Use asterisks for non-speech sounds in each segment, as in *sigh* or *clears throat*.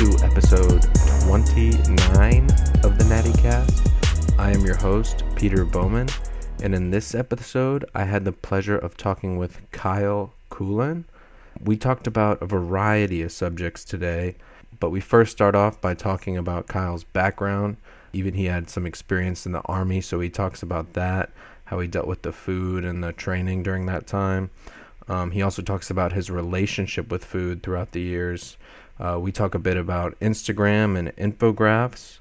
to episode 29 of the Natty Cast. I am your host, Peter Bowman, and in this episode, I had the pleasure of talking with Kyle Coughlan. We talked about a variety of subjects today, but we first start off by talking about Kyle's background. Even he had some experience in the army, so he talks about that, how he dealt with the food and the training during that time. Um, he also talks about his relationship with food throughout the years. Uh, we talk a bit about Instagram and infographics,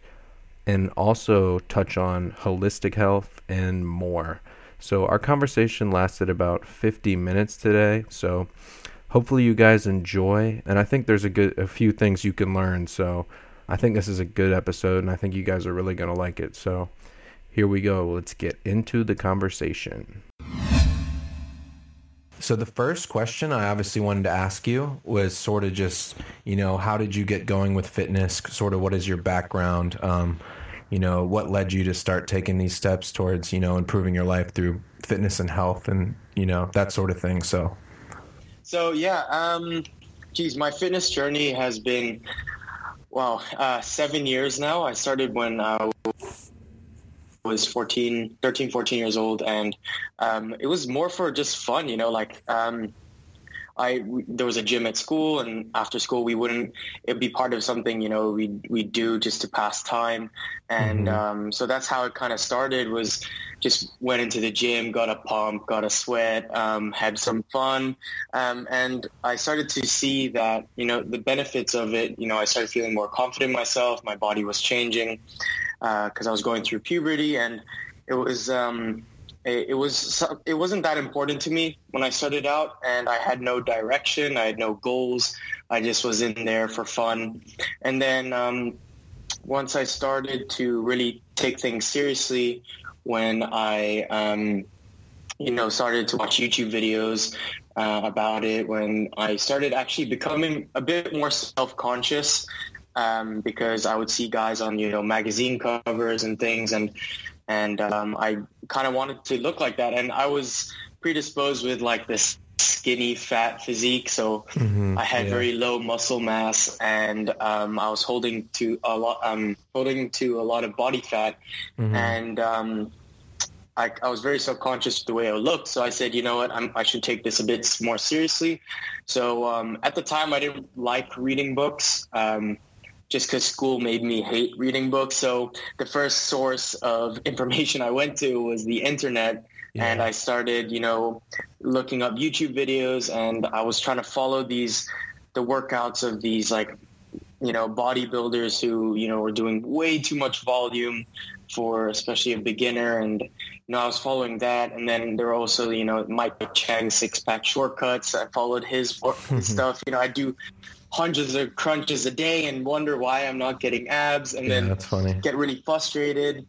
and also touch on holistic health and more. So, our conversation lasted about 50 minutes today. So, hopefully, you guys enjoy. And I think there's a good, a few things you can learn. So, I think this is a good episode, and I think you guys are really going to like it. So, here we go. Let's get into the conversation. So the first question I obviously wanted to ask you was sort of just, you know, how did you get going with fitness? Sort of what is your background? Um, you know, what led you to start taking these steps towards, you know, improving your life through fitness and health and, you know, that sort of thing. So, so yeah, um, geez, my fitness journey has been, wow, uh, seven years now. I started when I was 14, 13, 14 years old. And um, it was more for just fun, you know, like um, I, there was a gym at school and after school we wouldn't, it'd be part of something, you know, we we do just to pass time. And mm-hmm. um, so that's how it kind of started was just went into the gym, got a pump, got a sweat, um, had some fun. Um, and I started to see that, you know, the benefits of it, you know, I started feeling more confident in myself. My body was changing because uh, I was going through puberty, and it was um, it, was it wasn't that important to me when I started out, and I had no direction, I had no goals. I just was in there for fun, and then um, once I started to really take things seriously, when I um, you know started to watch YouTube videos uh, about it, when I started actually becoming a bit more self-conscious um, because I would see guys on you know magazine covers and things, and and um, I kind of wanted to look like that, and I was predisposed with like this skinny fat physique so mm-hmm, i had yeah. very low muscle mass and um, i was holding to a lot um, holding to a lot of body fat mm-hmm. and um, I, I, was very subconscious of the way I looked. So I said, you know what, I'm, i should take this a bit more seriously. So um, at the time, I didn't like reading books. Just because school made me hate reading books. So the first source of *laughs* information I went to was the internet. Yeah. And I started, you know, looking up YouTube videos and I was trying to follow these, the workouts of these like, you know, bodybuilders who, you know, were doing way too much volume for especially a beginner. And, you know, I was following that. And then there were also, you know, Mike Chang six pack shortcuts. I followed his *laughs* stuff. You know, I do hundreds of crunches a day and wonder why I'm not getting abs and yeah, then that's funny. get really frustrated.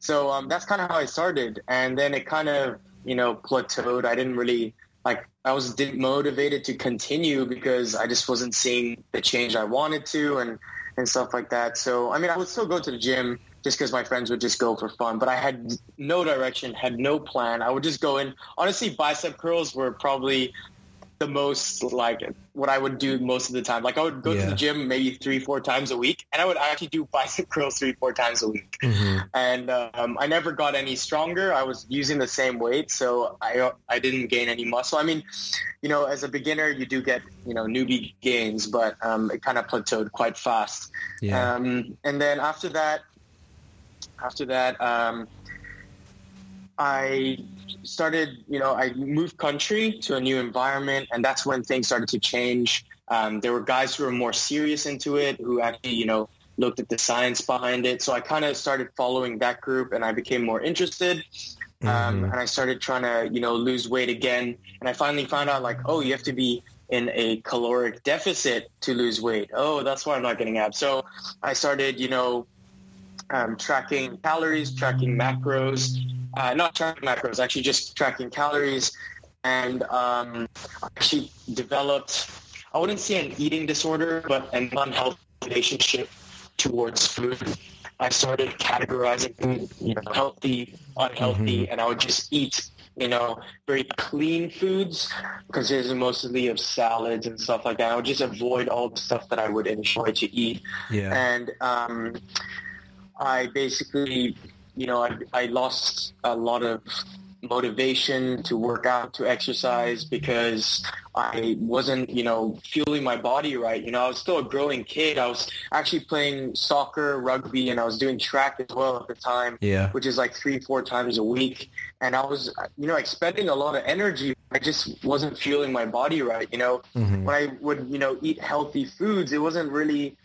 So um, that's kind of how I started. And then it kind of, you know, plateaued. I didn't really like, I was motivated to continue because I just wasn't seeing the change I wanted to and, and stuff like that. So, I mean, I would still go to the gym just because my friends would just go for fun, but I had no direction, had no plan. I would just go in. Honestly, bicep curls were probably the most like what I would do most of the time. Like I would go yeah. to the gym maybe three, four times a week, and I would actually do *laughs* bicep curls three, four times a week. Mm-hmm. And um, I never got any stronger. I was using the same weight, so I I didn't gain any muscle. I mean, you know, as a beginner, you do get you know newbie gains, but um, it kind of plateaued quite fast. Yeah. Um, and then after that, after that. Um, I started, you know, I moved country to a new environment, and that's when things started to change. Um, there were guys who were more serious into it, who actually, you know, looked at the science behind it. So I kind of started following that group, and I became more interested. Um, mm-hmm. and I started trying to, you know, lose weight again. And I finally found out, like, oh, you have to be in a caloric deficit to lose weight. Oh, that's why I'm not getting abs. So I started, you know, um, tracking calories, tracking macros, uh, not tracking macros, actually just tracking calories, and um, actually developed, I wouldn't say an eating disorder, but an unhealthy relationship towards food. I started categorizing food, you know, healthy, unhealthy, Mhm. and I would just eat, you know, very clean foods, consisting mostly of salads and stuff like that. I would just avoid all the stuff that I would enjoy to eat, Yeah. and um, I basically, you know, I, I lost a lot of motivation to work out, to exercise because I wasn't, you know, fueling my body right. You know, I was still a growing kid. I was actually playing soccer, rugby, and I was doing track as well at the time, Yeah. which is like three, four times a week. And I was, you know, expending a lot of energy. I just wasn't fueling my body right. You know, Mhm. when I would, you know, eat healthy foods, it wasn't really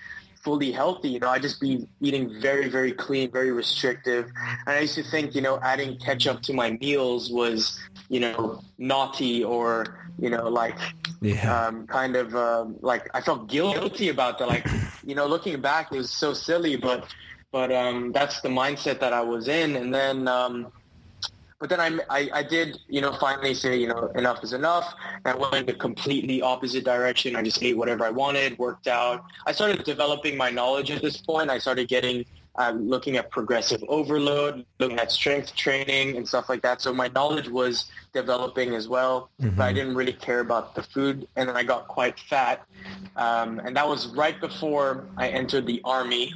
fully healthy. You know, I just be eating very, very clean, very restrictive. And I used to think, you know, adding ketchup to my meals was, you know, naughty or, you know, like Yeah. um, kind of um, like I felt guilty about that. Like, you know, looking back, it was so silly, but but um, that's the mindset that I was in. And then, um, but then I, I I did you know finally say you know enough is enough. And I went in the completely opposite direction. I just ate whatever I wanted, worked out. I started developing my knowledge at this point. I started getting. Uh, looking at progressive overload, looking at strength training and stuff like that. So my knowledge was developing as well but I Mhm. didn't really care about the food. And then I got quite fat. Um, and that was right before I entered the army.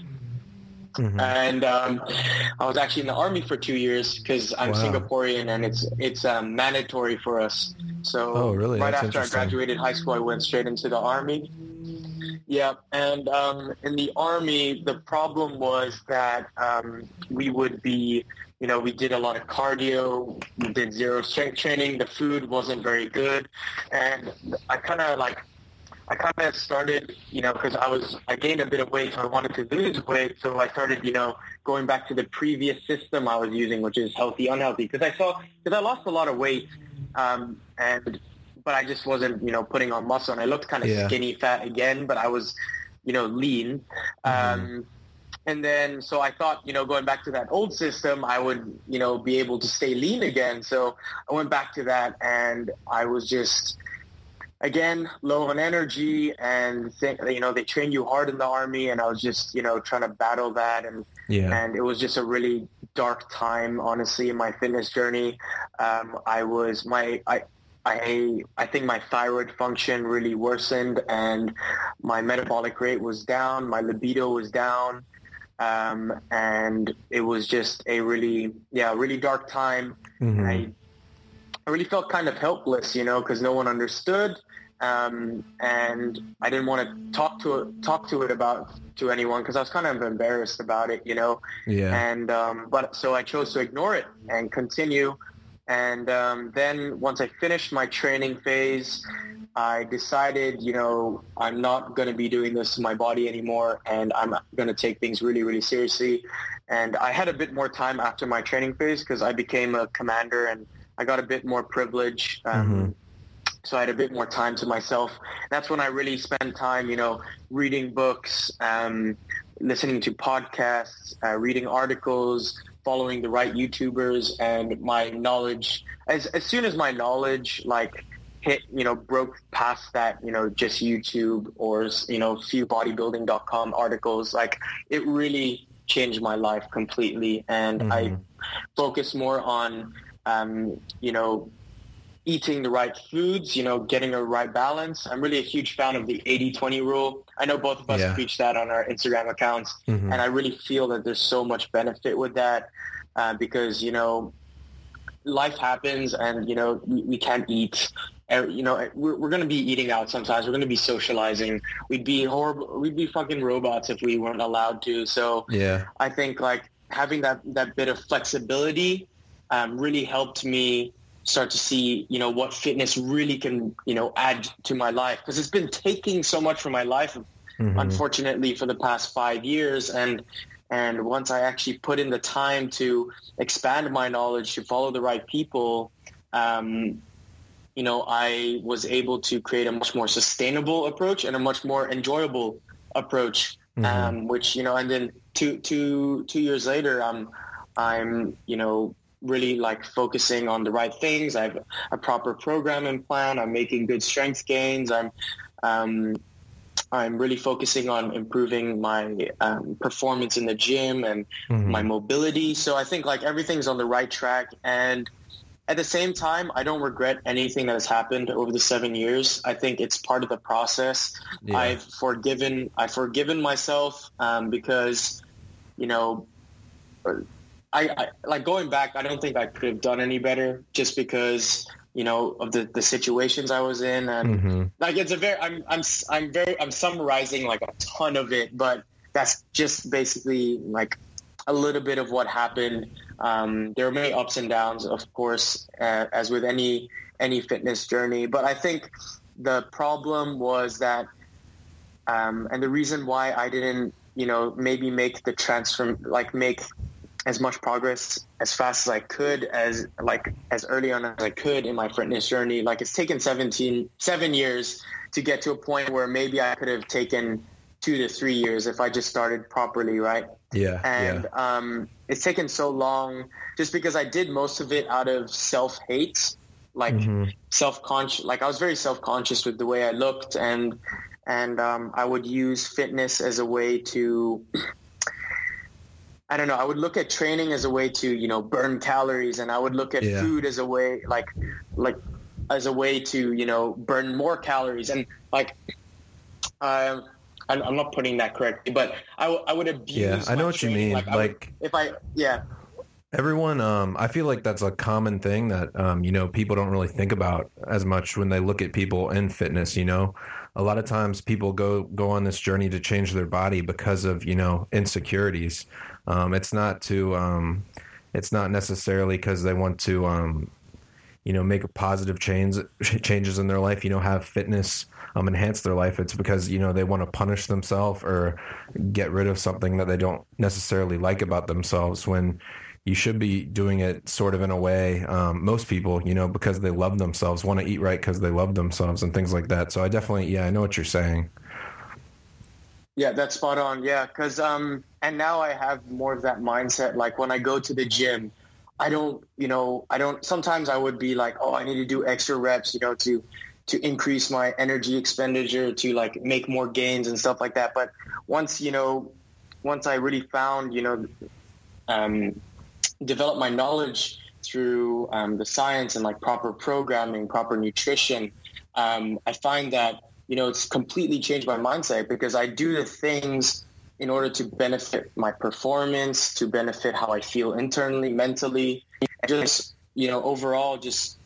Mhm. And um, I was actually in the army for two years because I'm Wow. Singaporean and it's it's um, mandatory for us. So Oh, really? right That's after I graduated high school, I went straight into the army. Yeah, and um, in the army, the problem was that um, we would be, you know, we did a lot of cardio, we did zero strength training. The food wasn't very good, and I kind of like, I kind of started, you know, because I was, I gained a bit of weight, so I wanted to lose weight, so I started, you know, going back to the previous system I was using, which is healthy, unhealthy, because I saw, because I lost a lot of weight, um, and but I just wasn't, you know, putting on muscle. And I looked kind of Yeah. skinny fat again, but I was, you know, lean. Um, and then, so I thought, you know, going back to that old system, I would, you know, be able to stay lean again. So I went back to that and I was just, again, low on energy and, think, you know, they train you hard in the army and I was just, you know, trying to battle that and Yeah. and it was just a really dark time, honestly, in my fitness journey. Um, I was my I. I I think my thyroid function really worsened and my metabolic rate was down, my libido was down, um, and it was just a really yeah really dark time. Mhm. I I really felt kind of helpless, you know, because no one understood, um, and I didn't want to talk to it, talk to it about to anyone because I was kind of embarrassed about it, you know. Yeah. And um, but so I chose to ignore it and continue. And um, then once I finished my training phase, I decided, you know, I'm not going to be doing this to my body anymore, and I'm going to take things really, really seriously. And I had a bit more time after my training phase because I became a commander and I got a bit more privilege. Um, So I had a bit more time to myself. That's when I really spent time, you know, reading books, um, listening to podcasts, uh, reading articles, following the right YouTubers, and my knowledge. As as soon as my knowledge like hit, you know, broke past that, you know, just YouTube or you know, fewbodybuilding.com articles, like it really changed my life completely, and I Mhm. focus more on, um, you know, eating the right foods, you know, getting a right balance. I'm really a huge fan of the 80-20 rule. I know both of us Yeah. preach that on our Instagram accounts, Mhm. and I really feel that there's so much benefit with that uh, because, you know, life happens and, you know, we, we can't eat. Uh, You know, we're, we're going to be eating out sometimes. We're going to be socializing. We'd be horrible. We'd be fucking robots if we weren't allowed to. So Yeah. I think like having that that bit of flexibility um, really helped me start to see you know what fitness really can you know add to my life because it's been taking so much from my life Mhm. unfortunately for the past five years and and once I actually put in the time to expand my knowledge to follow the right people um, you know I was able to create a much more sustainable approach and a much more enjoyable approach Mhm. um, which you know, and then two two two years later, I'm I'm you know really like focusing on the right things. I have a proper program and plan. I'm making good strength gains. I'm um, I'm really focusing on improving my um, performance in the gym and mm-hmm. my mobility. So I think like everything's on the right track. And at the same time, I don't regret anything that has happened over the seven years. I think it's part of the process. Yeah. I've forgiven, I've forgiven myself um, because, you know, I, I like going back. I don't think I could have done any better just because you know of the, the situations I was in and mm-hmm. like it's a very I'm I'm I'm very I'm summarizing like a ton of it but that's just basically like a little bit of what happened um, there are many ups and downs of course uh, as with any any fitness journey but I think the problem was that um, and the reason why I didn't you know maybe make the transform, like make as much progress as fast as I could, as like as early on as I could in my fitness journey. Like it's taken 17, seven years to get to a point where maybe I could have taken two to three years if I just started properly, right? Yeah. And yeah. Um, it's taken so long just because I did most of it out of self hate, like mm-hmm. self conscious. Like I was very self conscious with the way I looked, and and um, I would use fitness as a way to I don't know. I would look at training as a way to, you know, burn calories, and I would look at yeah. food as a way, like, like, as a way to, you know, burn more calories, and like, um, I'm not putting that correctly, but I, I would abuse. Yeah, I know what training. you mean. Like, like would, if I, yeah. Everyone, um, I feel like that's a common thing that um, you know people don't really think about as much when they look at people in fitness. You know, a lot of times people go go on this journey to change their body because of you know insecurities um, it's not to um, it's not necessarily because they want to um, you know make a positive change *laughs* changes in their life. You know, have fitness um, enhance their life. It's because you know they want to punish themselves or get rid of something that they don't necessarily like about themselves. When you should be doing it sort of in a way. Um, most people, you know, because they love themselves, want to eat right because they love themselves and things like that. So I definitely, yeah, I know what you're saying. Yeah, that's spot on. Yeah, because um, and now I have more of that mindset. Like when I go to the gym, I don't, you know, I don't. Sometimes I would be like, oh, I need to do extra reps, you know, to to increase my energy expenditure, to like make more gains and stuff like that. But once you know, once I really found, you know, um, develop my knowledge through um, the science and like proper programming, proper nutrition, um, I find that you know, it's completely changed my mindset because I do the things in order to benefit my performance, to benefit how I feel internally, mentally, and just, you know, overall just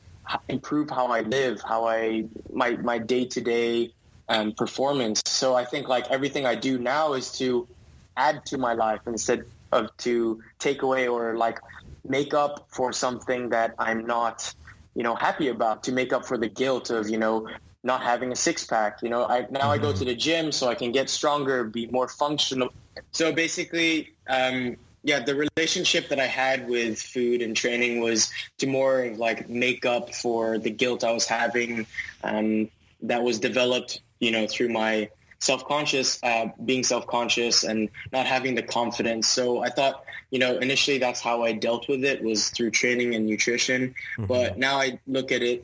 improve how I live, how I, my, my day-to-day um, performance. So I think like everything I do now is to add to my life instead of to take away or like make up for something that I'm not, you know, happy about to make up for the guilt of, you know, not having a six pack. You know, I now mm-hmm. I go mm-hmm. to the gym so I can get stronger, be more functional. So basically, um, yeah, the relationship that I had with food and training was to more of like make up for the guilt I was having um, that was developed, you know, through my self-conscious, uh, being self-conscious and not having the confidence. So I thought, you know, initially that's how I dealt with it was through training and nutrition. Mm-hmm. But now I look at it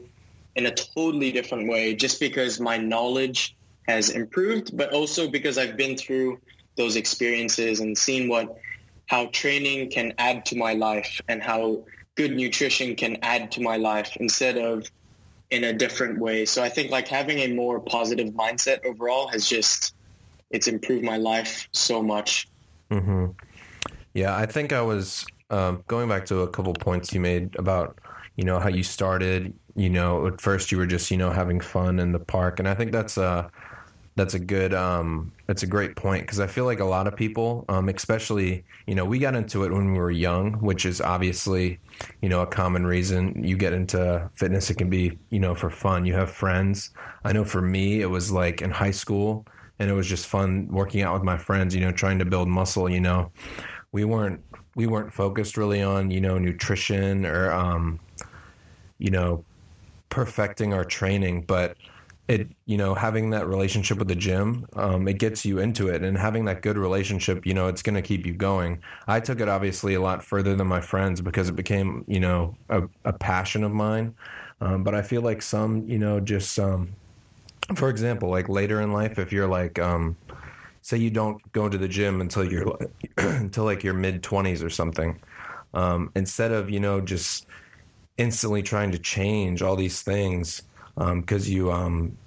in a totally different way just because my knowledge has improved, but also because I've been through those experiences and seen what how training can add to my life and how good nutrition can add to my life instead of in a different way. So I think like having a more positive mindset overall has just it's improved my life so much. Mm-hmm. Yeah, I think I was um, going back to a couple points you made about you know how you started you know at first you were just you know having fun in the park. And i think that's a that's a good um that's a great point because i feel like a lot of people um especially you know we got into it when we were young which is obviously you know a common reason you get into fitness. It can be you know for fun. You have friends. I know for me it was like in high school and it was just fun working out with my friends you know trying to build muscle you know. We weren't we weren't focused really on you know nutrition or um you know perfecting our training, but it you know having that relationship with the gym um, it gets you into it and having that good relationship you know it's going to keep you going. I took it obviously a lot further than my friends because it became you know a, a passion of mine um, but i feel like some you know just um, for example, like later in life, if you're like, um, say you don't go to the gym until you're *clears throat* until like your mid twenties or something, um, instead of you know just instantly trying to change all these things because um, you um,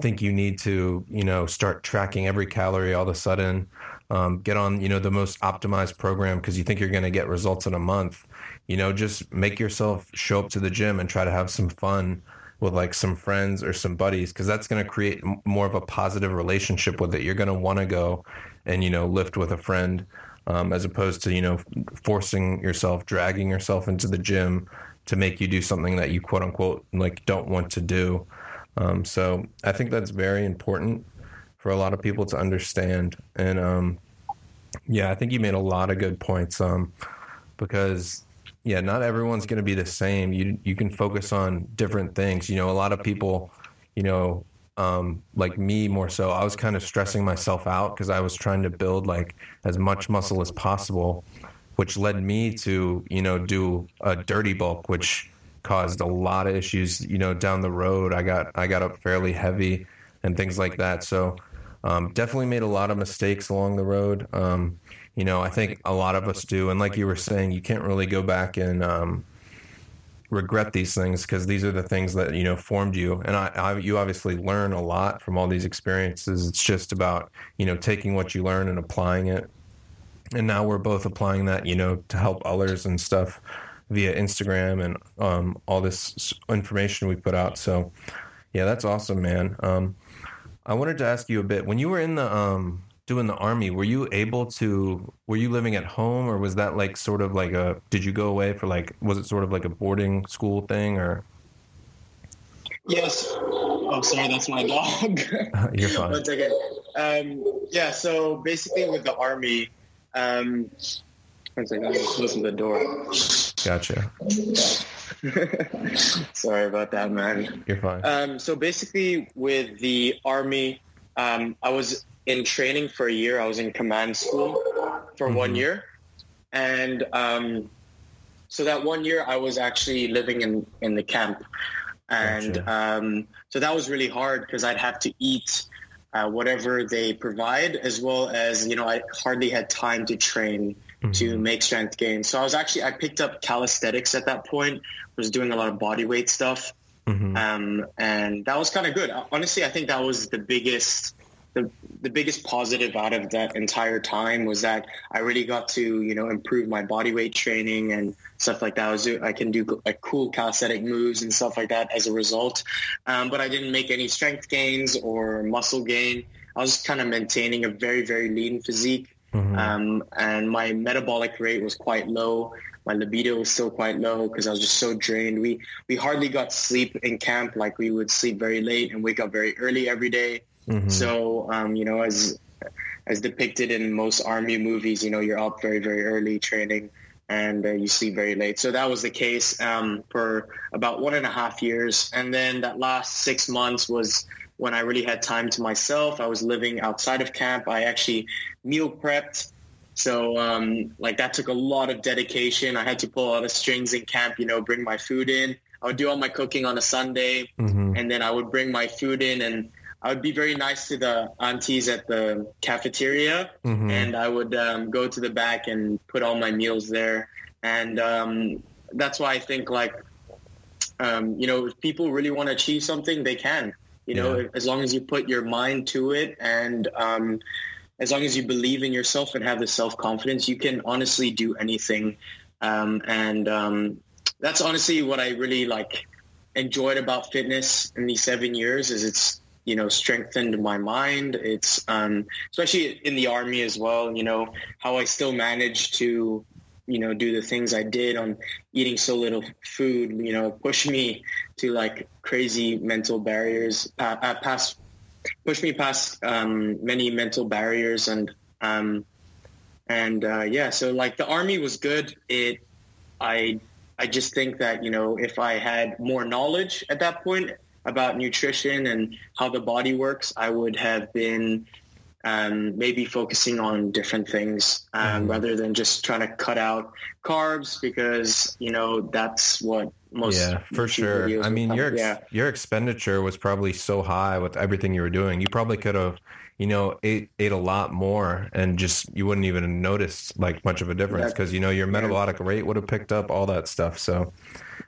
think you need to you know start tracking every calorie all of a sudden, um, get on you know the most optimized program because you think you're going to get results in a month. You know, just make yourself show up to the gym and try to have some fun with like some friends or some buddies because that's going to create more of a positive relationship with it. You're going to want to go and you know lift with a friend um, as opposed to you know forcing yourself, dragging yourself into the gym to make you do something that you quote unquote like don't want to do. Um, so I think that's very important for a lot of people to understand. And um, yeah, I think you made a lot of good points um, because yeah, not everyone's going to be the same. You you can focus on different things. You know, a lot of people, you know, um, like me more so. I was kind of stressing myself out because I was trying to build like as much muscle as possible, which led me to you know do a dirty bulk, which caused a lot of issues. You know, down the road, I got I got up fairly heavy and things like that. So um, definitely made a lot of mistakes along the road. Um, you know, I think a lot of us do. And like you were saying, you can't really go back and um, regret these things because these are the things that you know formed you. And I, I, you obviously learn a lot from all these experiences. It's just about you know taking what you learn and applying it. And now we're both applying that, you know, to help others and stuff via Instagram and um, all this information we put out. So, yeah, that's awesome, man. Um, I wanted to ask you a bit when you were in the um, doing the army, were you able to? Were you living at home, or was that like sort of like a? Did you go away for like? Was it sort of like a boarding school thing, or? Yes. Oh, sorry, that's my dog. *laughs* You're fine. *laughs* One second. Um, yeah. So basically, with the army, um, one second. I'm closing the door. Gotcha. *laughs* sorry about that, man. You're fine. Um, so basically, with the army, um, I was in training for a year. I was in command school for mm-hmm. one year, and um, so that one year I was actually living in in the camp, and gotcha. um, so that was really hard because I'd have to eat uh, whatever they provide, as well as you know I hardly had time to train mm-hmm. to make strength gains. So I was actually I picked up calisthenics at that point. Was doing a lot of body weight stuff. Mm-hmm. Um, and that was kind of good. Honestly, I think that was the biggest the the biggest positive out of that entire time was that I really got to you know improve my body weight training and stuff like that. I was I can do like cool calisthenic moves and stuff like that as a result. Um, but I didn't make any strength gains or muscle gain. I was kind of maintaining a very very lean physique, mm-hmm. um, and my metabolic rate was quite low. My libido was still quite low because I was just so drained. We we hardly got sleep in camp. Like we would sleep very late and wake up very early every day. Mm-hmm. So, um, you know, as as depicted in most army movies, you know, you're up very, very early training and uh, you sleep very late. So that was the case um, for about one and a half years. And then that last six months was when I really had time to myself. I was living outside of camp. I actually meal prepped. So um, like that took a lot of dedication. I had to pull out the strings in camp, you know, bring my food in. I would do all my cooking on a Sunday mm-hmm. and then I would bring my food in and I would be very nice to the aunties at the cafeteria, mm-hmm. and I would um, go to the back and put all my meals there. And um, that's why I think like, um, you know, if people really want to achieve something, they can. You know, yeah. as long as you put your mind to it, and um, as long as you believe in yourself and have the self confidence, you can honestly do anything. Um, and um, that's honestly what I really like enjoyed about fitness in these seven years is it's you know, strengthened my mind. It's um, especially in the army as well. You know how I still managed to, you know, do the things I did on eating so little food. You know, push me to like crazy mental barriers. Uh, uh, past push me past um, many mental barriers and um, and uh, yeah. So like the army was good. It I I just think that you know if I had more knowledge at that point about nutrition and how the body works, I would have been um, maybe focusing on different things um, Mhm. rather than just trying to cut out carbs because you know that's what most yeah, for sure. I mean, your ex- yeah your expenditure was probably so high with everything you were doing. You probably could have, you know, ate ate a lot more and just you wouldn't even notice like much of a difference because you know your yeah. metabolic rate would have picked up all that stuff. So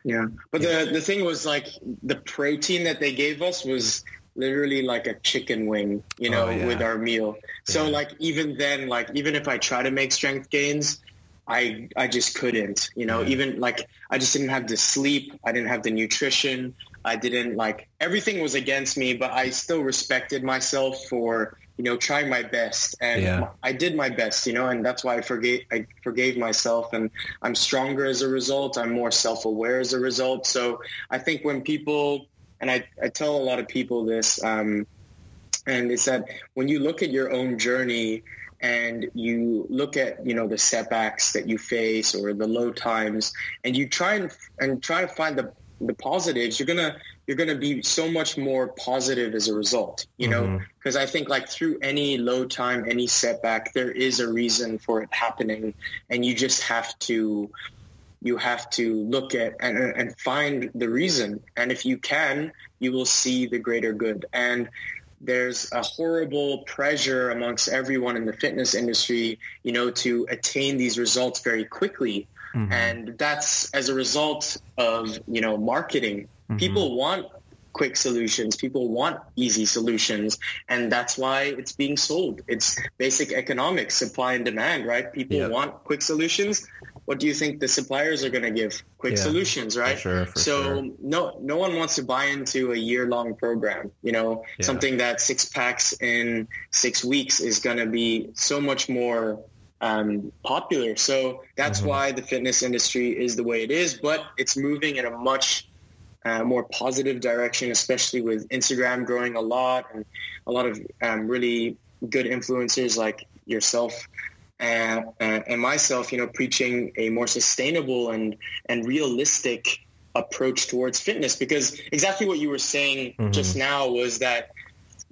Yeah, but the the thing was like the protein that they gave us was literally like a chicken wing, you know, Oh, yeah. with our meal. So Yeah. like even then, like even if I try to make strength gains, I I just couldn't, you know. Yeah. Even like I just didn't have the sleep, I didn't have the nutrition, I didn't like everything was against me, but I still respected myself for you know trying my best, and Yeah. I did my best, you know, and that's why I forgave I forgave myself and I'm stronger as a result. I'm more self-aware as a result. So I think when people, and I, I tell a lot of people this, um, and it's that when you look at your own journey and you look at, you know, the setbacks that you face or the low times and you try and, and try to find the, the positives, you're going to, you're to be so much more positive as a result, you know, Mhm. because I think like through any low time, any setback, there is a reason for it happening and you just have to you have to look at and, and find the reason. And if you can you will see the greater good. And there's a horrible pressure amongst everyone in the fitness industry you know to attain these results very quickly Mhm. and that's as a result of you know marketing. Mhm. people want quick solutions. People want easy solutions. And that's why it's being sold. It's basic economics supply and demand right? People want quick solutions. What do you think the suppliers are going to give? Quick Yeah, solutions right? for sure, for so sure. no no one wants to buy into a year long program. You know Yeah. something that six packs in six weeks is going to be so much more um, popular so that's Mhm. why the fitness industry is the way it is but it's moving in a much uh, more positive direction especially with instagram growing a lot and a lot of um, really good influencers like yourself and, uh, and myself, you know, preaching a more sustainable and and realistic approach towards fitness. Because exactly what you were saying Mhm. just now was that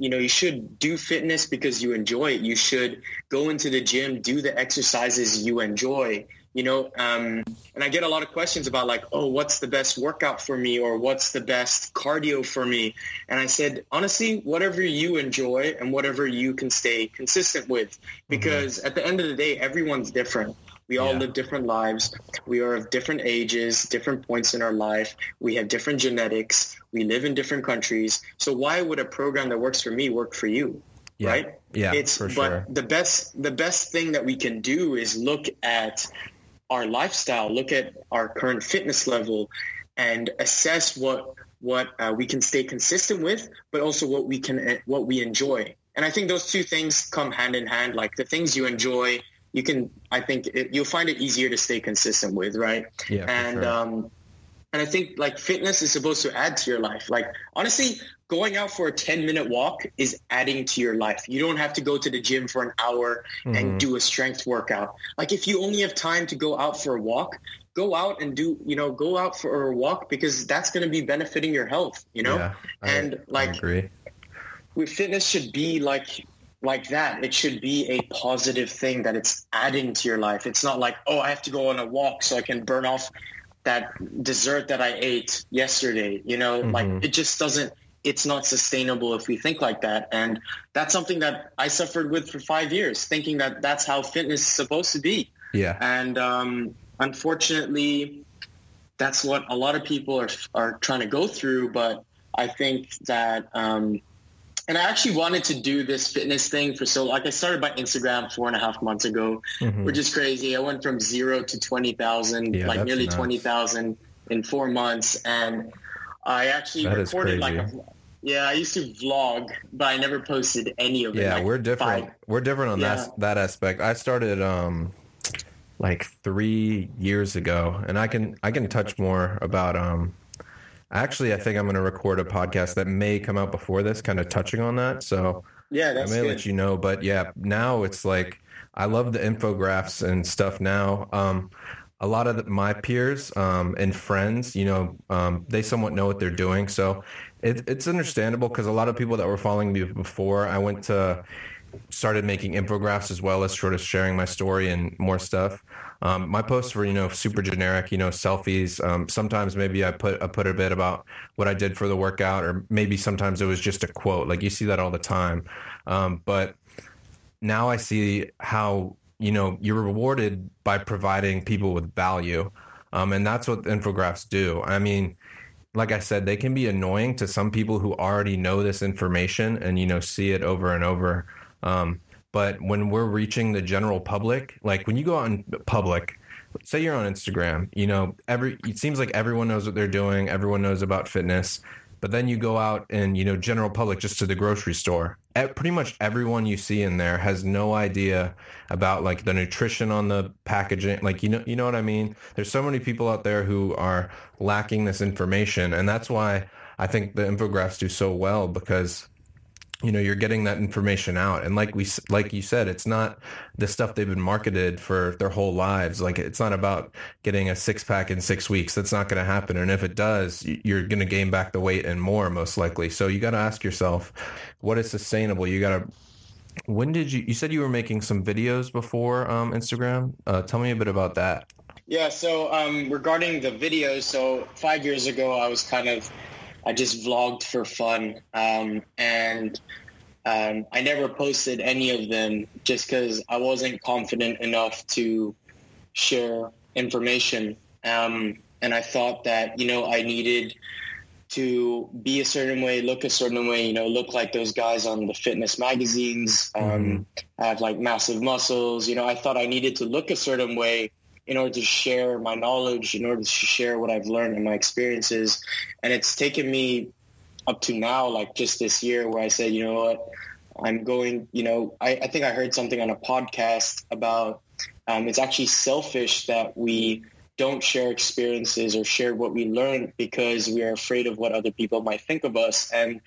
you know you should do fitness because you enjoy it. You should go into the gym, do the exercises you enjoy. You know, um, and I get a lot of questions about like, oh, what's the best workout for me, or what's the best cardio for me? And I said, honestly, whatever you enjoy and whatever you can stay consistent with, because at the end of the day, everyone's different. We all Yeah. live different lives. We are of different ages, different points in our life. We have different genetics. We live in different countries. So why would a program that works for me work for you? Yeah. Right? Yeah, it's for but the best the best thing that we can do is look at our lifestyle, look at our current fitness level, and assess what what uh, we can stay consistent with, but also what we can what we enjoy. And I think those two things come hand in hand. Like the things you enjoy, you can. I think it, you'll find it easier to stay consistent with, right? Yeah, and sure. um, and I think like fitness is supposed to add to your life. Like honestly, going out for a ten minute walk is adding to your life. You don't have to go to the gym for an hour Mhm. and do a strength workout. Like if you only have time to go out for a walk, go out and do you know go out for a walk because that's going to be benefiting your health. You know, yeah, I- and like agree. with fitness should be like like that. It should be a positive thing that it's adding to your life. It's not like, oh, I have to go on a walk so I can burn off that dessert that I ate yesterday. You know, Mhm. like it just doesn't it's not sustainable if we think like that. And that's something that I suffered with for five years, thinking that that's how fitness is supposed to be. Yeah, And um, unfortunately, that's what a lot of people are are trying to go through. But I think that, um, and I actually wanted to do this fitness thing for so like I started my Instagram four and a half months ago, Mhm. which is crazy. I went from zero to twenty thousand, Yeah, like nearly nuts. twenty thousand in four months, and I actually That recorded like a. Yeah, I used to vlog, but I never posted any of it. yeah, like we're different. five- We're different on Yeah. that that aspect. I started um like three years ago, and I can I can touch more about um. Actually, I think I'm going to record a podcast that may come out before this, kind of touching on that. So Yeah, I may good. let you know, but yeah, now it's like I love the infographics and stuff now. Um, a lot of the, my peers um, and friends, you know, um, they somewhat know what they're doing, so it, it's understandable because a lot of people that were following me before, I went to started making infographics as well as sort of sharing my story and more stuff. Um, my posts were, you know, super generic, you know, selfies. Um, sometimes maybe I put I put a bit about what I did for the workout, or maybe sometimes it was just a quote. Like you see that all the time. Um, but now I see how you know you're rewarded by providing people with value, um, and that's what infographics do. I mean, like I said, they can be annoying to some people who already know this information and you know see it over and over. Um, but when we're reaching the general public, like when you go out in public, say you're on Instagram, you know, every it seems like everyone knows what they're doing, everyone knows about fitness. But then you go out and you know, general public, just to the grocery store. Pretty much everyone you see in there has no idea about like the nutrition on the packaging. Like you know, you know what I mean. There's so many people out there who are lacking this information, and that's why I think the infographics do so well because you know you're getting that information out. And like we like you said it's not the stuff they've been marketed for their whole lives. Like it's not about getting a six pack in six weeks. That's not going to happen. And if it does you're going to gain back the weight and more most likely. So you got to ask yourself what is sustainable? You got to when did you you said you were making some videos before um, instagram. Uh, tell me a bit about that. Yeah so um, regarding the videos so five years ago i was kind of I just vlogged for fun, um, and um, I never posted any of them just because I wasn't confident enough to share information. Um, and I thought that you know I needed to be a certain way, look a certain way, you know, look like those guys on the fitness magazines, um, mm-hmm. have like massive muscles. You know, I thought I needed to look a certain way in order to share my knowledge, in order to share what I've learned and my experiences. And it's taken me up to now, like just this year, where I said, you know what, I'm going, you know, I, I think I heard something on a podcast about um, it's actually selfish that we don't share experiences or share what we learned because we are afraid of what other people might think of us. And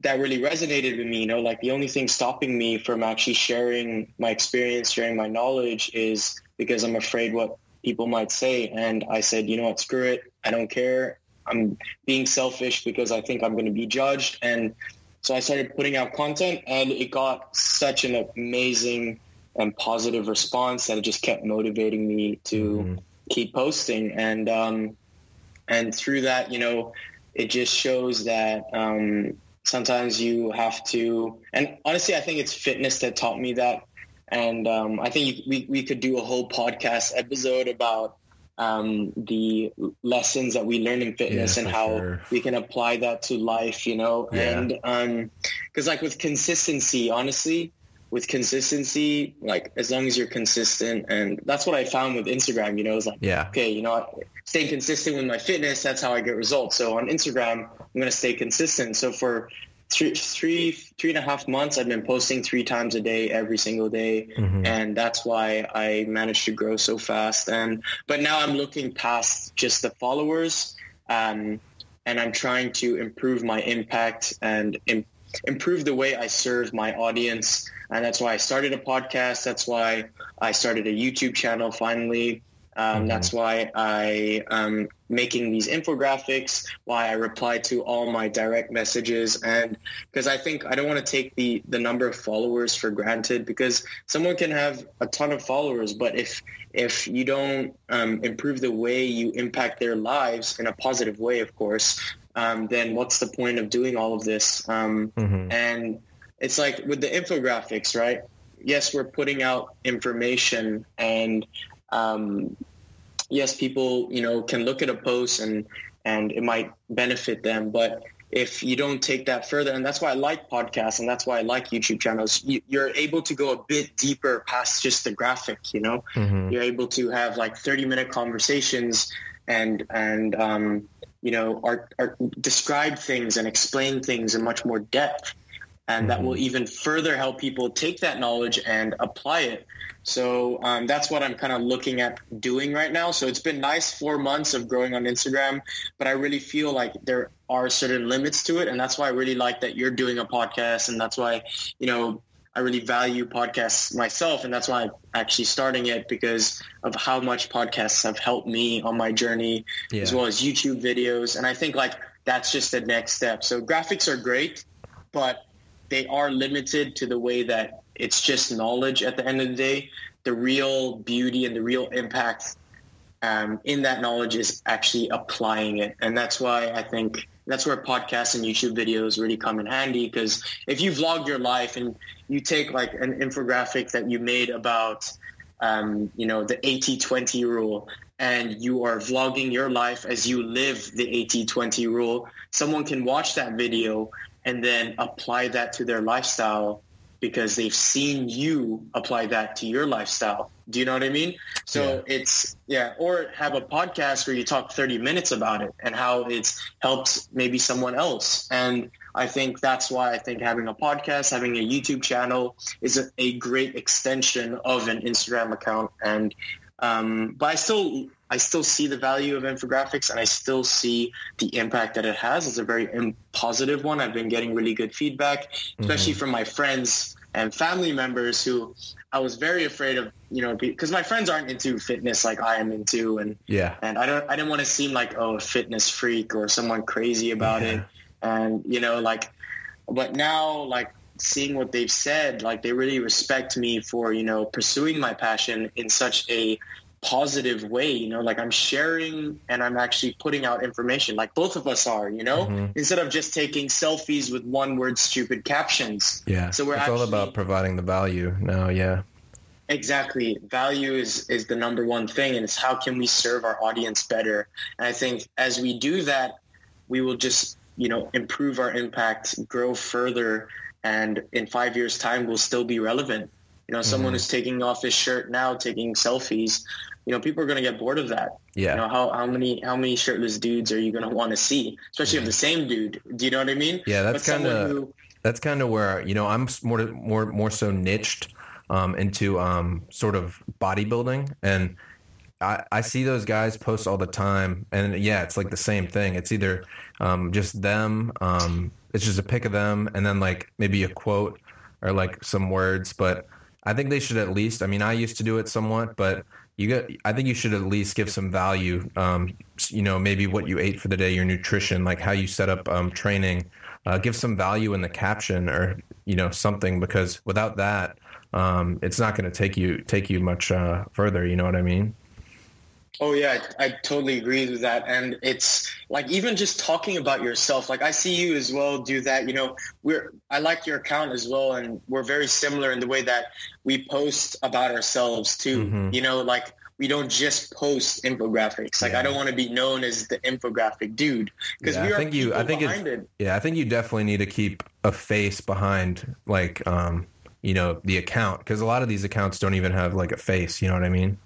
that really resonated with me, you know, like the only thing stopping me from actually sharing my experience, sharing my knowledge is because I'm afraid what people might say. And I said, you know what, screw it. I don't care. I'm being selfish because I think I'm going to be judged. And so I started putting out content and it got such an amazing and positive response that it just kept motivating me to mm-hmm. keep posting. And, um, and through that, you know, it just shows that, um, sometimes you have to, and honestly, I think it's fitness that taught me that and um, I think we, we could do a whole podcast episode about um, the lessons that we learn in fitness yeah, and how sure. we can apply that to life, you know, yeah. and because um, like with consistency, honestly, with consistency, like as long as you're consistent, and that's what I found with Instagram, you know, it's like, yeah, okay, you know, staying consistent with my fitness, that's how I get results. So on Instagram, I'm going to stay consistent. So for three, three, three and a half months, I've been posting three times a day, every single day, mm-hmm. and that's why I managed to grow so fast. And but now I'm looking past just the followers, um, and I'm trying to improve my impact and Im- improve the way I serve my audience. And that's why I started a podcast. That's why I started a YouTube channel finally. Um, mm-hmm. That's why I am making these infographics, why I reply to all my direct messages. And because I think I don't want to take the, the number of followers for granted because someone can have a ton of followers, but if, if you don't um, improve the way you impact their lives in a positive way, of course, um, then what's the point of doing all of this? Um, mm-hmm. And it's like with the infographics, right? Yes, we're putting out information and um, yes, people, you know, can look at a post and, and it might benefit them, but if you don't take that further, and that's why I like podcasts and that's why I like YouTube channels, you, are able to go a bit deeper past just the graphic, you know, mm-hmm. you're able to have like 30 minute conversations and, and, um, you know, art, art, describe things and explain things in much more depth. And mm-hmm. that will even further help people take that knowledge and apply it so um, that's what I'm kind of looking at doing right now. So it's been nice four months of growing on Instagram, but I really feel like there are certain limits to it. And that's why I really like that you're doing a podcast. And that's why, you know, I really value podcasts myself. And that's why I'm actually starting it because of how much podcasts have helped me on my journey, yeah. as well as YouTube videos. And I think like that's just the next step. So graphics are great, but they are limited to the way that it's just knowledge at the end of the day. The real beauty and the real impact um, in that knowledge is actually applying it. And that's why I think that's where podcasts and YouTube videos really come in handy because if you vlog your life and you take like an infographic that you made about, um, you know, the 80-20 rule and you are vlogging your life as you live the 80-20 rule, someone can watch that video and then apply that to their lifestyle because they've seen you apply that to your lifestyle. Do you know what I mean? So yeah. it's yeah, or have a podcast where you talk 30 minutes about it and how it's helped maybe someone else. And I think that's why I think having a podcast, having a YouTube channel is a, a great extension of an Instagram account. And um, but I still I still see the value of infographics and I still see the impact that it has. It's a very positive one. I've been getting really good feedback, especially mm-hmm. from my friends and family members who I was very afraid of, you know, because my friends aren't into fitness like I am into, and yeah, and I don't, I didn't want to seem like oh a fitness freak or someone crazy about yeah. it, and you know, like, but now like seeing what they've said, like they really respect me for you know pursuing my passion in such a positive way you know like i'm sharing and i'm actually putting out information like both of us are you know? Mm-hmm. instead of just taking selfies with one word stupid captions. Yeah so we're it's actually, all about providing the value now yeah. Exactly. Value is is the number one thing and it's how can we serve our audience better. And i think as we do that we will just you know improve our impact grow further and in five years time we'll still be relevant you know, someone mm-hmm. who's taking off his shirt now, taking selfies, you know, people are going to get bored of that. Yeah. You know, how, how many, how many shirtless dudes are you going to want to see? Especially if the same dude, do you know what I mean? Yeah. That's kind of, that's kind of where, you know, I'm more, more, more so niched, um, into, um, sort of bodybuilding and, I, I see those guys post all the time and yeah it's like the same thing it's either um, just them um, it's just a pic of them and then like maybe a quote or like some words but i think they should at least i mean i used to do it somewhat but you get i think you should at least give some value um, you know maybe what you ate for the day your nutrition like how you set up um, training. Uh, give some value in the caption or you know something because without that um, it's not going to take you take you much uh, further you know what i mean Oh yeah, I, I, totally agree with that. And it's like even just talking about yourself. Like I see you as well do that. You know, we're I like your account as well, and we're very similar in the way that we post about ourselves too. Mm-hmm. You know, like we don't just post infographics. Like yeah. I don't want to be known as the infographic dude because yeah, we are I think you. I think it's, it. Yeah, I think you definitely need to keep a face behind like um you know the account because a lot of these accounts don't even have like a face. You know what I mean?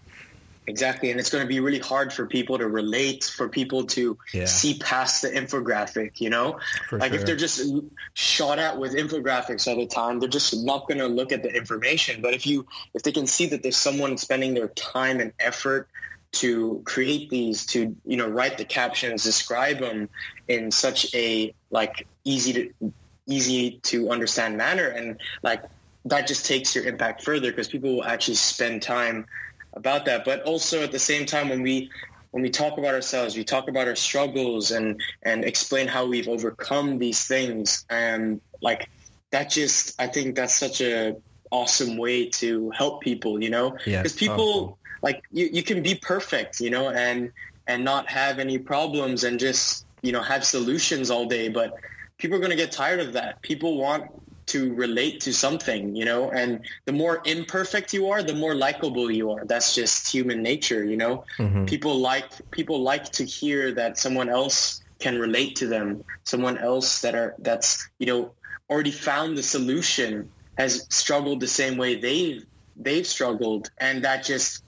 Exactly. And it's going to be really hard for people to relate, for people to yeah. see past the infographic, you know? For like sure. if they're just shot at with infographics all the time, they're just not going to look at the information. But if you, if they can see that there's someone spending their time and effort to create these, to, you know, write the captions, describe them in such a like easy to, easy to understand manner. And like that just takes your impact further because people will actually spend time about that. But also at the same time, when we when we talk about ourselves, we talk about our struggles and and explain how we've overcome these things. And like that, just I think that's such a awesome way to help people. You know, because people like you, you can be perfect, you know, and and not have any problems and just you know have solutions all day, but people are going to get tired of that. People want to relate to something, you know, and the more imperfect you are, the more likable you are. That's just human nature, you know. Mm-hmm. People like people like to hear that someone else can relate to them, someone else that are that's, you know, already found the solution has struggled the same way they've they've struggled and that just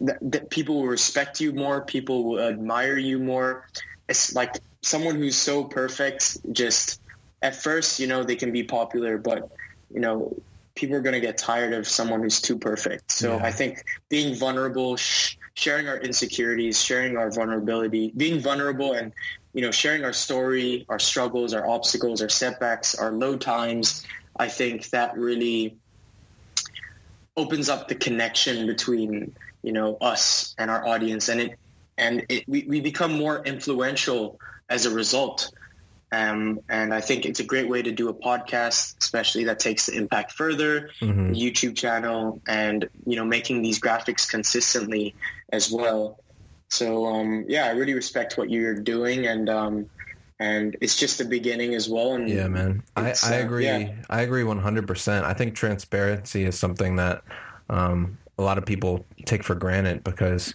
that, that people will respect you more, people will admire you more. It's like someone who's so perfect just at first, you know, they can be popular, but you know, people are going to get tired of someone who's too perfect. So yeah. I think being vulnerable, sh- sharing our insecurities, sharing our vulnerability, being vulnerable and, you know, sharing our story, our struggles, our obstacles, our setbacks, our low times, I think that really opens up the connection between, you know, us and our audience and it, and it, we, we become more influential as a result Um, and I think it's a great way to do a podcast, especially that takes the impact further, mm-hmm. YouTube channel, and you know making these graphics consistently as well. So um, yeah, I really respect what you're doing, and um, and it's just the beginning as well. And yeah, man, I, I agree. Uh, yeah. I agree 100. percent I think transparency is something that um, a lot of people take for granted because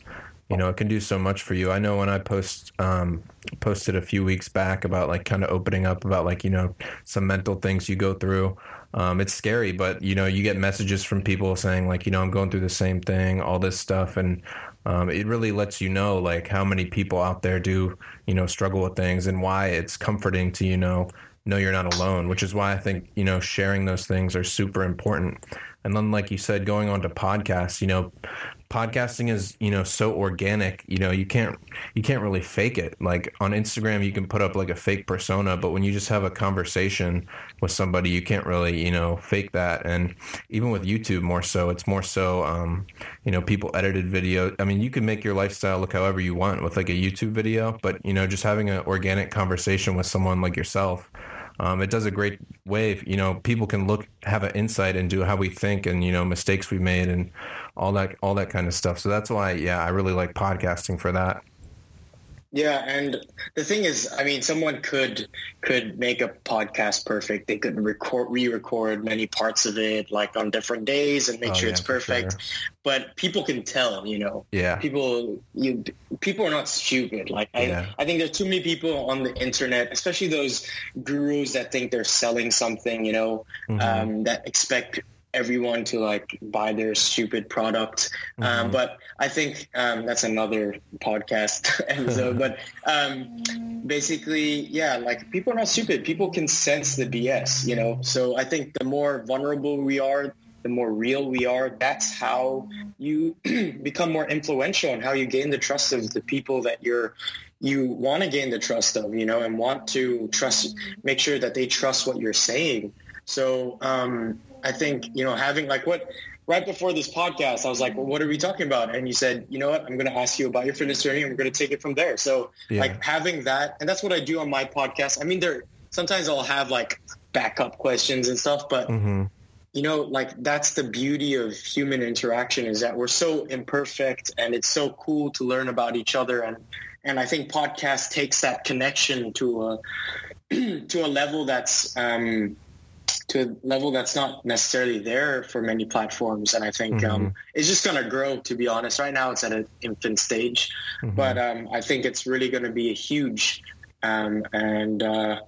you know it can do so much for you. I know when I post um, posted a few weeks back about like kind of opening up about like you know some mental things you go through. Um, it's scary, but you know you get messages from people saying like you know I'm going through the same thing, all this stuff, and um, it really lets you know like how many people out there do you know struggle with things and why it's comforting to you know know you're not alone which is why i think you know sharing those things are super important and then like you said going on to podcasts you know podcasting is you know so organic you know you can't you can't really fake it. Like on instagram you can put up like a fake persona but when you just have a conversation with somebody you can't really you know fake that. And even with youtube more so it's more so um, you know people edited video. I mean you can make your lifestyle look however you want with like a youtube video but you know just having an organic conversation with someone like yourself um, it does a great way. You know, people can look, have an insight into how we think and you know mistakes we made and all that, all that kind of stuff. So that's why, yeah, I really like podcasting for that. Yeah, and the thing is, I mean, someone could could make a podcast perfect. They could record, re-record many parts of it, like on different days, and make oh, sure yeah, it's perfect. Sure. But people can tell, you know. Yeah. People, you people are not stupid. Like I, yeah. I think there's too many people on the internet, especially those gurus that think they're selling something, you know, mm-hmm. um, that expect everyone to like buy their stupid product. Um, mm-hmm. Um, but I think um, that's another podcast *laughs* episode. but um, basically, yeah, like people are not stupid. People can sense the BS, you know. So I think the more vulnerable we are, the more real we are. That's how you *clears throat* become more influential and how you gain the trust of the people that you're you want to gain the trust of, you know, and want to trust, make sure that they trust what you're saying. So um, I think, you know, having like what right before this podcast, I was like, well, what are we talking about? And you said, you know what, I'm going to ask you about your fitness journey and we're going to take it from there. So yeah. like having that, and that's what I do on my podcast. I mean, there, sometimes I'll have like backup questions and stuff, but mm-hmm. you know, like that's the beauty of human interaction is that we're so imperfect and it's so cool to learn about each other. And, and I think podcast takes that connection to a, *clears throat* to a level that's, um, to a level that's not necessarily there for many platforms. And I think mm-hmm. um, it's just going to grow, to be honest. Right now it's at an infant stage, mm-hmm. but um, I think it's really going to be a huge. Um, and uh,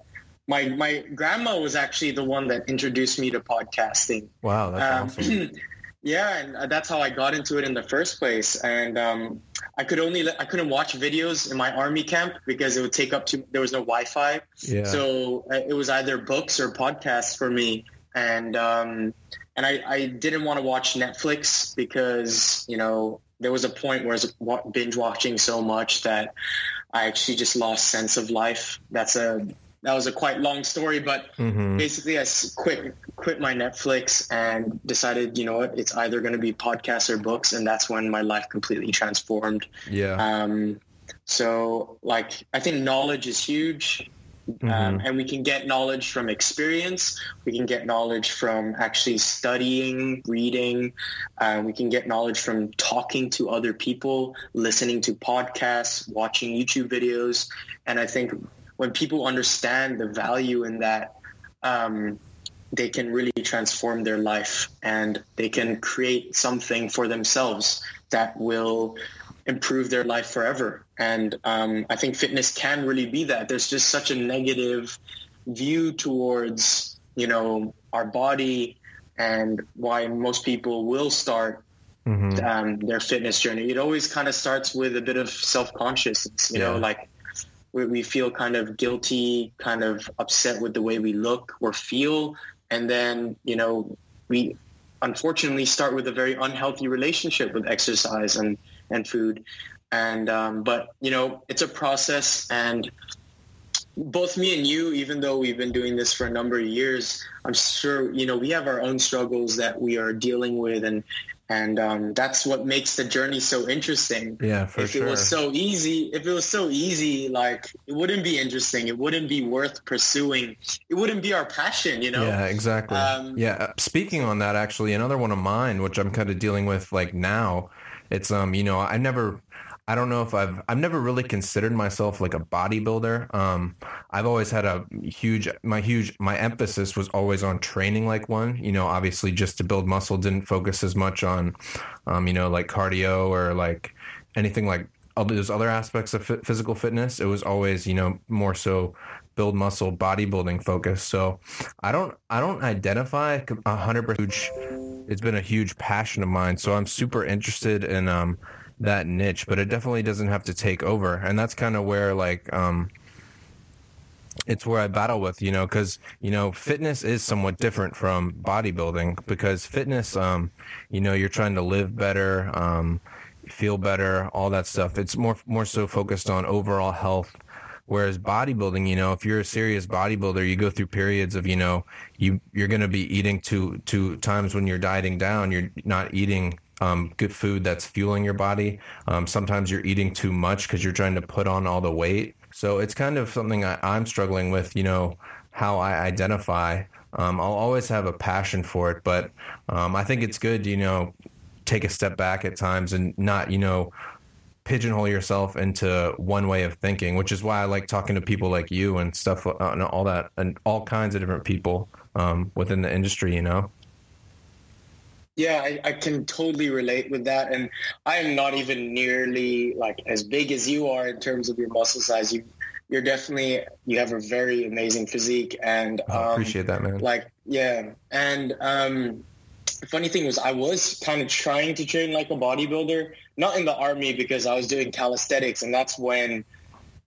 my my grandma was actually the one that introduced me to podcasting. Wow, that's um, awesome. *clears throat* yeah, and uh, that's how I got into it in the first place. And um, I could only I couldn't watch videos in my army camp because it would take up to there was no Wi-Fi. Yeah. So uh, it was either books or podcasts for me, and um, and I, I didn't want to watch Netflix because you know there was a point where I was binge watching so much that I actually just lost sense of life. That's a that was a quite long story, but mm-hmm. basically I quit quit my Netflix and decided, you know what, it's either going to be podcasts or books, and that's when my life completely transformed. Yeah. Um, so, like, I think knowledge is huge. Mm-hmm. Um, and we can get knowledge from experience. We can get knowledge from actually studying, reading. Uh, we can get knowledge from talking to other people, listening to podcasts, watching YouTube videos. And I think when people understand the value in that, um, they can really transform their life and they can create something for themselves that will improve their life forever. And um, I think fitness can really be that. There's just such a negative view towards, you know, our body and why most people will start mm-hmm. um, their fitness journey. It always kind of starts with a bit of self-consciousness, you yeah. know, like we, we feel kind of guilty, kind of upset with the way we look or feel. And then, you know, we unfortunately start with a very unhealthy relationship with exercise and, and food. And, um, but, you know, it's a process and both me and you, even though we've been doing this for a number of years, I'm sure you know we have our own struggles that we are dealing with, and and um, that's what makes the journey so interesting. Yeah, for if sure. it was so easy, if it was so easy, like it wouldn't be interesting. It wouldn't be worth pursuing. It wouldn't be our passion, you know. Yeah, exactly. Um, yeah. Speaking on that, actually, another one of mine, which I'm kind of dealing with like now, it's um, you know, I never, I don't know if I've, I've never really considered myself like a bodybuilder. Um, I've always had a huge, my huge, my emphasis was always on training like one. You know, obviously, just to build muscle, didn't focus as much on, um, you know, like cardio or like anything like those other aspects of f- physical fitness. It was always, you know, more so build muscle bodybuilding focus. So I don't I don't identify a hundred percent. It's been a huge passion of mine. So I'm super interested in um that niche, but it definitely doesn't have to take over. And that's kind of where like um it's where I battle with, you know, because you know, fitness is somewhat different from bodybuilding because fitness, um, you know, you're trying to live better, um, feel better, all that stuff. It's more more so focused on overall health. Whereas bodybuilding, you know, if you're a serious bodybuilder, you go through periods of, you know, you you're going to be eating to to times when you're dieting down, you're not eating um, good food that's fueling your body. Um, sometimes you're eating too much because you're trying to put on all the weight. So it's kind of something I, I'm struggling with, you know, how I identify. Um, I'll always have a passion for it, but um, I think it's good, you know, take a step back at times and not, you know, pigeonhole yourself into one way of thinking, which is why I like talking to people like you and stuff uh, and all that and all kinds of different people um, within the industry, you know? Yeah, I, I can totally relate with that. And I am not even nearly like as big as you are in terms of your muscle size. You, you're definitely, you have a very amazing physique and I um, appreciate that, man. like, yeah. And um, the funny thing was I was kind of trying to train like a bodybuilder, not in the army because I was doing calisthenics and that's when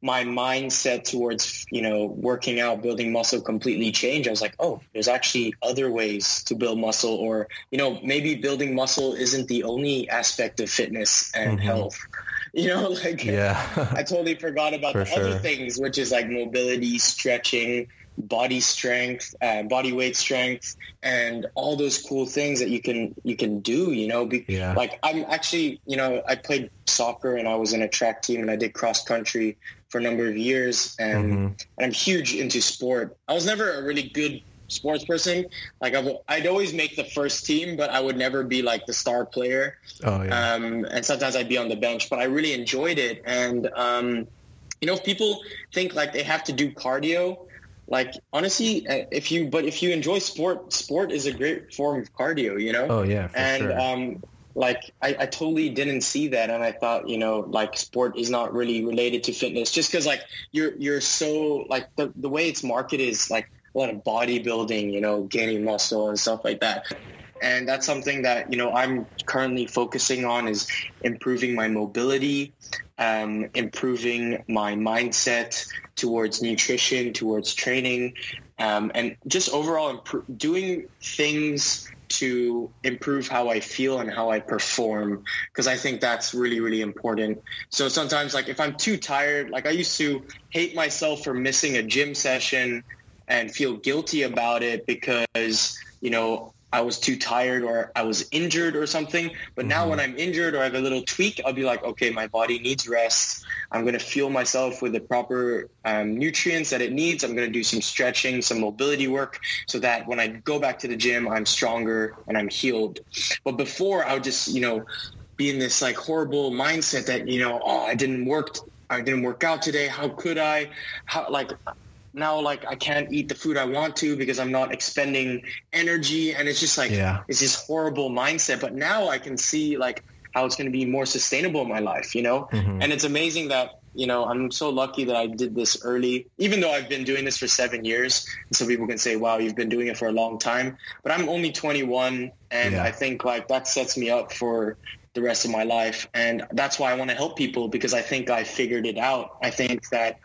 my mindset towards you know working out building muscle completely changed i was like oh there's actually other ways to build muscle or you know maybe building muscle isn't the only aspect of fitness and Mhm. health *laughs* you know like yeah. i totally forgot about For the other things which is like mobility stretching body strength uh, body weight strength and all those cool things that you can you can do you know Be- yeah. like I'm actually, you know, I played soccer and I was in a track team and I did cross country for a number of years and, Mhm. and I'm huge into sport. I was never a really good sports person. Like I've, I'd always make the first team, but I would never be like the star player. Oh, yeah. Um, and sometimes I'd be on the bench, but I really enjoyed it. And, um, you know, if people think like they have to do cardio, like honestly, uh, if you, but if you enjoy sport, sport is a great form of cardio, you know? oh, yeah, for and sure. um, like I, I totally didn't see that, and I thought you know like sport is not really related to fitness, just because like you're you're so like the the way it's marketed is like a lot of bodybuilding, you know, gaining muscle and stuff like that. And that's something that you know I'm currently focusing on is improving my mobility, um, improving my mindset towards nutrition, towards training, um, and just overall impro- doing things to improve how I feel and how I perform because I think that's really really important. So sometimes like if I'm too tired, like I used to hate myself for missing a gym session and feel guilty about it because you know I was too tired or I was injured or something. But now Mhm. when I'm injured or I have a little tweak, I'll be like, okay, my body needs rest. I'm going to fuel myself with the proper um, nutrients that it needs. I'm going to do some stretching, some mobility work so that when I go back to the gym, I'm stronger and I'm healed. But before I would just, you know, be in this like horrible mindset that, you know, oh, I didn't work. I didn't work out today. How could I? How like now like I can't eat the food I want to because I'm not expending energy and it's just like yeah. it's this horrible mindset. But now I can see like how it's going to be more sustainable in my life, you know? Mhm. And it's amazing that, you know, I'm so lucky that I did this early, even though I've been doing this for seven years. And so people can say, wow, you've been doing it for a long time. But I'm only 21. And Yeah. I think like that sets me up for the rest of my life. And that's why I want to help people because I think I figured it out. I think that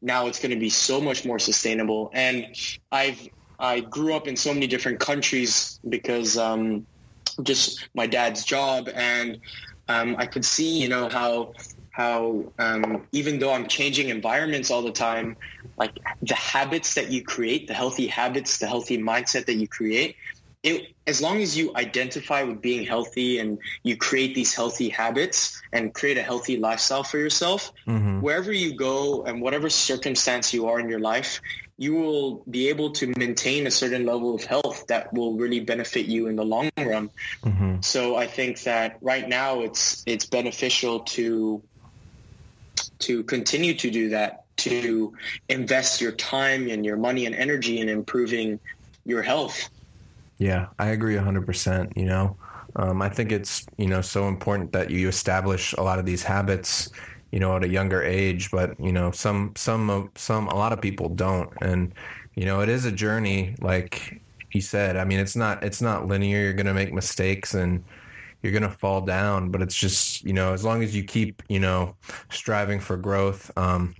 now it's going to be so much more sustainable. And I've, I grew up in so many different countries because, um, just my dad's job and um, I could see, you know, how how um, even though I'm changing environments all the time, like the habits that you create, the healthy habits, the healthy mindset that you create, it, as long as you identify with being healthy and you create these healthy habits and create a healthy lifestyle for yourself, mm-hmm. wherever you go and whatever circumstance you are in your life, you will be able to maintain a certain level of health that will really benefit you in the long run. Mm-hmm. So I think that right now it's it's beneficial to to continue to do that, to invest your time and your money and energy in improving your health. Yeah, I agree 100%. You know, um, I think it's, you know, so important that you establish a lot of these habits, you know, at a younger age, but, you know, some, some, some, a lot of people don't. And, you know, it is a journey, like you said. I mean, it's not, it's not linear. You're going to make mistakes and, you're going to fall down but it's just you know as long as you keep you know striving for growth um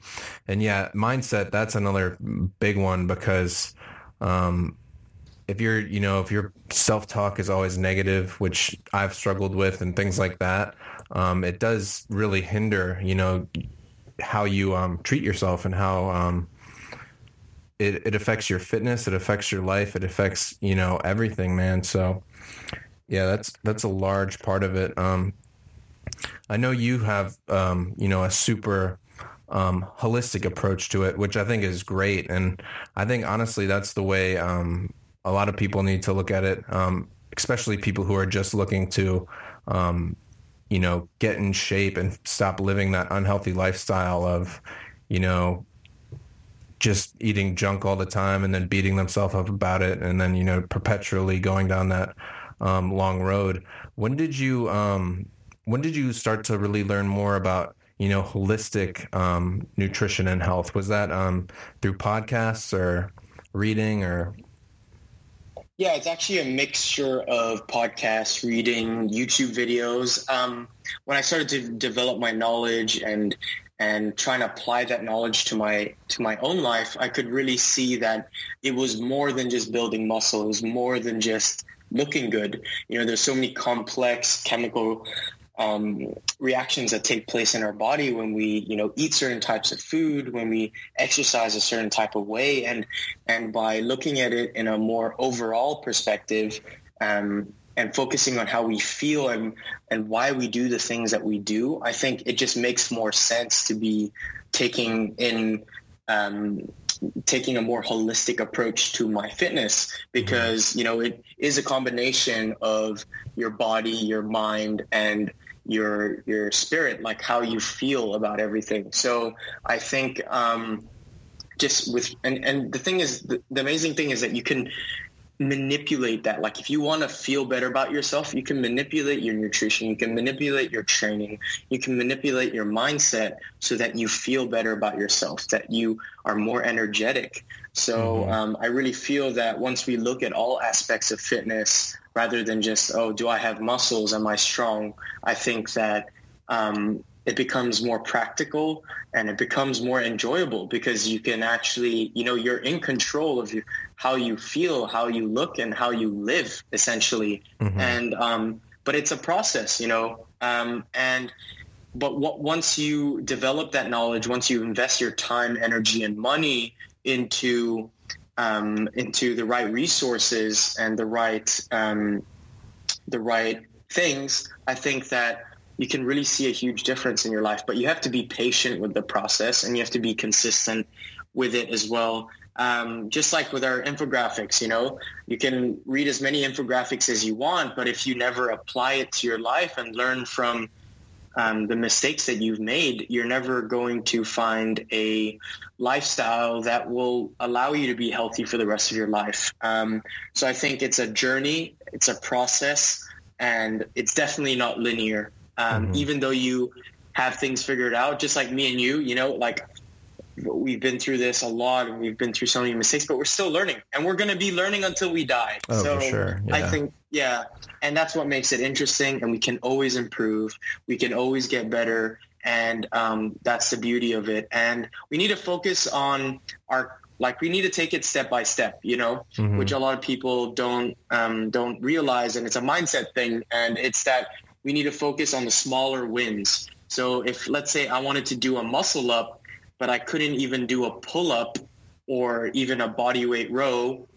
and yeah mindset that's another big one because um if you're you know if your self-talk is always negative which i've struggled with and things like that um it does really hinder you know how you um treat yourself and how um it, it affects your fitness it affects your life it affects you know everything man so yeah, that's that's a large part of it. Um, I know you have um, you know a super um, holistic approach to it, which I think is great, and I think honestly that's the way um, a lot of people need to look at it, um, especially people who are just looking to um, you know get in shape and stop living that unhealthy lifestyle of you know just eating junk all the time and then beating themselves up about it and then you know perpetually going down that um, long road. When did you um, when did you start to really learn more about you know holistic um, nutrition and health? Was that um, through podcasts or reading or? Yeah, it's actually a mixture of podcasts, reading, YouTube videos. Um, when I started to develop my knowledge and and trying to apply that knowledge to my to my own life, I could really see that it was more than just building muscle. It was more than just looking good. You know, there's so many complex chemical um, reactions that take place in our body when we, you know, eat certain types of food, when we exercise a certain type of way, and and by looking at it in a more overall perspective, um, and focusing on how we feel and and why we do the things that we do, I think it just makes more sense to be taking in um, taking a more holistic approach to my fitness. Because you know it is a combination of your body your mind and your your spirit like how you feel about everything so i think um just with and and the thing is the, the amazing thing is that you can manipulate that. Like if you want to feel better about yourself, you can manipulate your nutrition, you can manipulate your training, you can manipulate your mindset so that you feel better about yourself, that you are more energetic. So mm-hmm. um, I really feel that once we look at all aspects of fitness, rather than just, oh, do I have muscles? Am I strong? I think that um, it becomes more practical and it becomes more enjoyable because you can actually, you know, you're in control of how you feel, how you look, and how you live, essentially. Mm-hmm. And um, but it's a process, you know. Um, and but what, once you develop that knowledge, once you invest your time, energy, and money into um, into the right resources and the right um, the right things, I think that you can really see a huge difference in your life. But you have to be patient with the process and you have to be consistent with it as well. Um, just like with our infographics, you know, you can read as many infographics as you want, but if you never apply it to your life and learn from um, the mistakes that you've made, you're never going to find a lifestyle that will allow you to be healthy for the rest of your life. Um, so I think it's a journey, it's a process, and it's definitely not linear. Um, mm-hmm. Even though you have things figured out, just like me and you, you know, like we've been through this a lot and we've been through so many mistakes, but we're still learning and we're going to be learning until we die. Oh, so for sure. Yeah. I think, yeah. And that's what makes it interesting and we can always improve. We can always get better. And um, that's the beauty of it. And we need to focus on our like we need to take it step by step, you know, mm-hmm. which a lot of people don't um, don't realize, and it's a mindset thing. And it's that we need to focus on the smaller wins So if let's say I wanted to do a muscle up, but I couldn't even do a pull up or even a body weight row,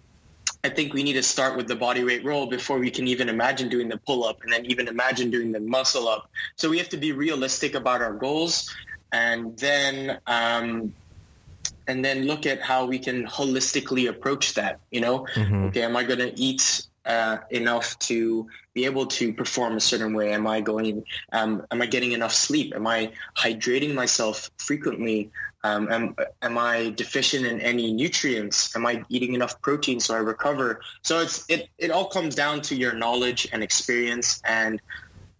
I think we need to start with the body weight row before we can even imagine doing the pull up and then even imagine doing the muscle up. So we have to be realistic about our goals and then um, and then look at how we can holistically approach that. You know, mm-hmm. okay, am I going to eat uh, enough to be able to perform a certain way? Am I going? Um, am I getting enough sleep? Am I hydrating myself frequently? Um, am, am I deficient in any nutrients? Am I eating enough protein so I recover? So it's it it all comes down to your knowledge and experience and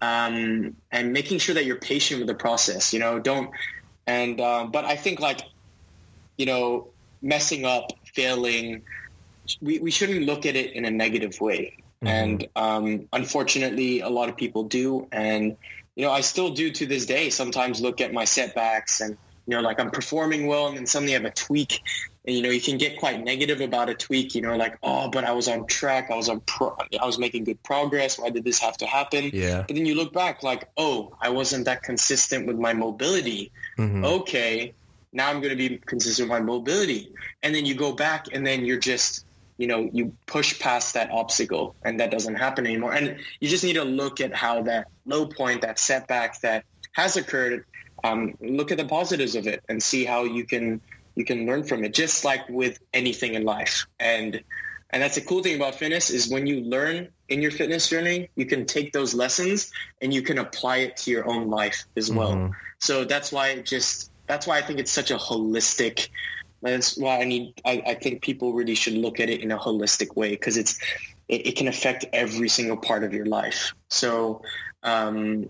um, and making sure that you're patient with the process. You know, don't and uh, but I think like you know messing up, failing we, we shouldn't look at it in a negative way. Mm-hmm. And um, unfortunately, a lot of people do. And, you know, I still do to this day sometimes look at my setbacks and, you know, like I'm performing well and then suddenly I have a tweak. And, you know, you can get quite negative about a tweak, you know, like, oh, but I was on track. I was on pro- I was making good progress. Why did this have to happen? Yeah. But then you look back like, oh, I wasn't that consistent with my mobility. Mm-hmm. Okay. Now I'm going to be consistent with my mobility. And then you go back and then you're just you know you push past that obstacle and that doesn't happen anymore and you just need to look at how that low point that setback that has occurred um, look at the positives of it and see how you can you can learn from it just like with anything in life and and that's the cool thing about fitness is when you learn in your fitness journey you can take those lessons and you can apply it to your own life as well mm-hmm. so that's why it just that's why i think it's such a holistic that's why I need. I, I think people really should look at it in a holistic way because it's it, it, can affect every single part of your life. So, um,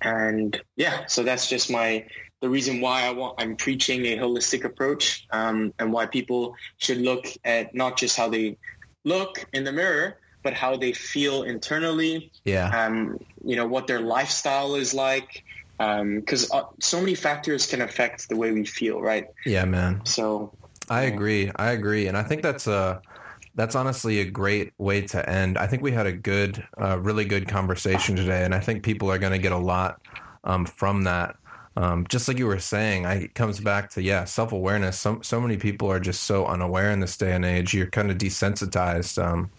and yeah, so that's just my the reason why I want I'm preaching a holistic approach um, and why people should look at not just how they look in the mirror, but how they feel internally. Yeah. Um, you know what their lifestyle is like because um, uh, so many factors can affect the way we feel, right? Yeah, man. So I agree. I agree, and I think that's a that's honestly a great way to end. I think we had a good, uh, really good conversation today, and I think people are going to get a lot um, from that. Um, just like you were saying, I, it comes back to yeah, self awareness. So so many people are just so unaware in this day and age. You're kind of desensitized. Um,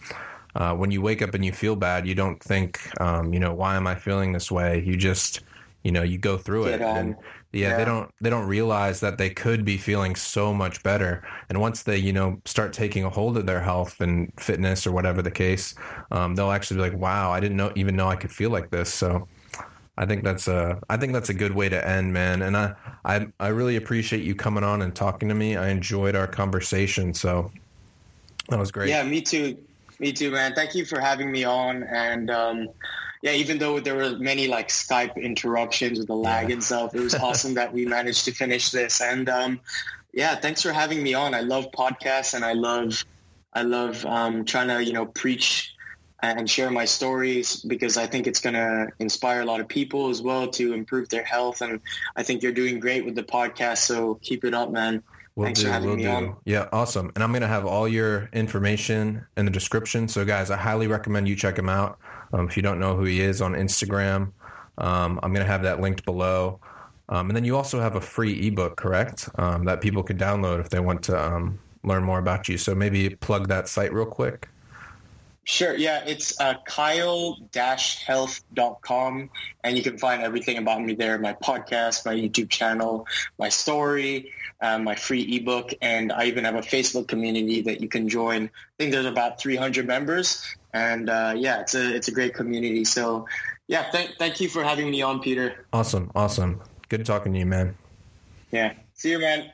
uh, when you wake up and you feel bad, you don't think, um, you know, why am I feeling this way? You just you know you go through it and yeah, yeah, they don't they don't realize that they could be feeling so much better. And once they you know start taking a hold of their health and fitness or whatever the case um, they'll actually be like wow i didn't know even know i could feel like this. So i think that's a i think that's a good way to end man. And i i, I really appreciate you coming on and talking to me. I enjoyed our conversation. So that was great. Yeah me too. Me too man. Thank you for having me on. And um, yeah, even though there were many like Skype interruptions with the lag yeah. and stuff, it was awesome that we managed to finish this. And um, yeah, thanks for having me on. I love podcasts and I love I love um, trying to you know preach and share my stories because I think it's going to inspire a lot of people as well to improve their health. And I think you're doing great with the podcast. So keep it up, man. We'll Thanks do, for having we'll me do. on. Yeah, awesome. And I'm going to have all your information in the description. So guys, I highly recommend you check them out. Um, if you don't know who he is on Instagram, um, I'm going to have that linked below. Um, and then you also have a free ebook, correct? Um, that people can download if they want to um, learn more about you. So maybe plug that site real quick. Sure. Yeah, it's uh, kyle-health.com, and you can find everything about me there, my podcast, my YouTube channel, my story, uh, my free ebook, and I even have a Facebook community that you can join. I think there's about 300 members, and uh, yeah, it's a it's a great community. So yeah, thank thank you for having me on, Peter. Awesome, awesome. Good talking to you, man. Yeah. See you, man.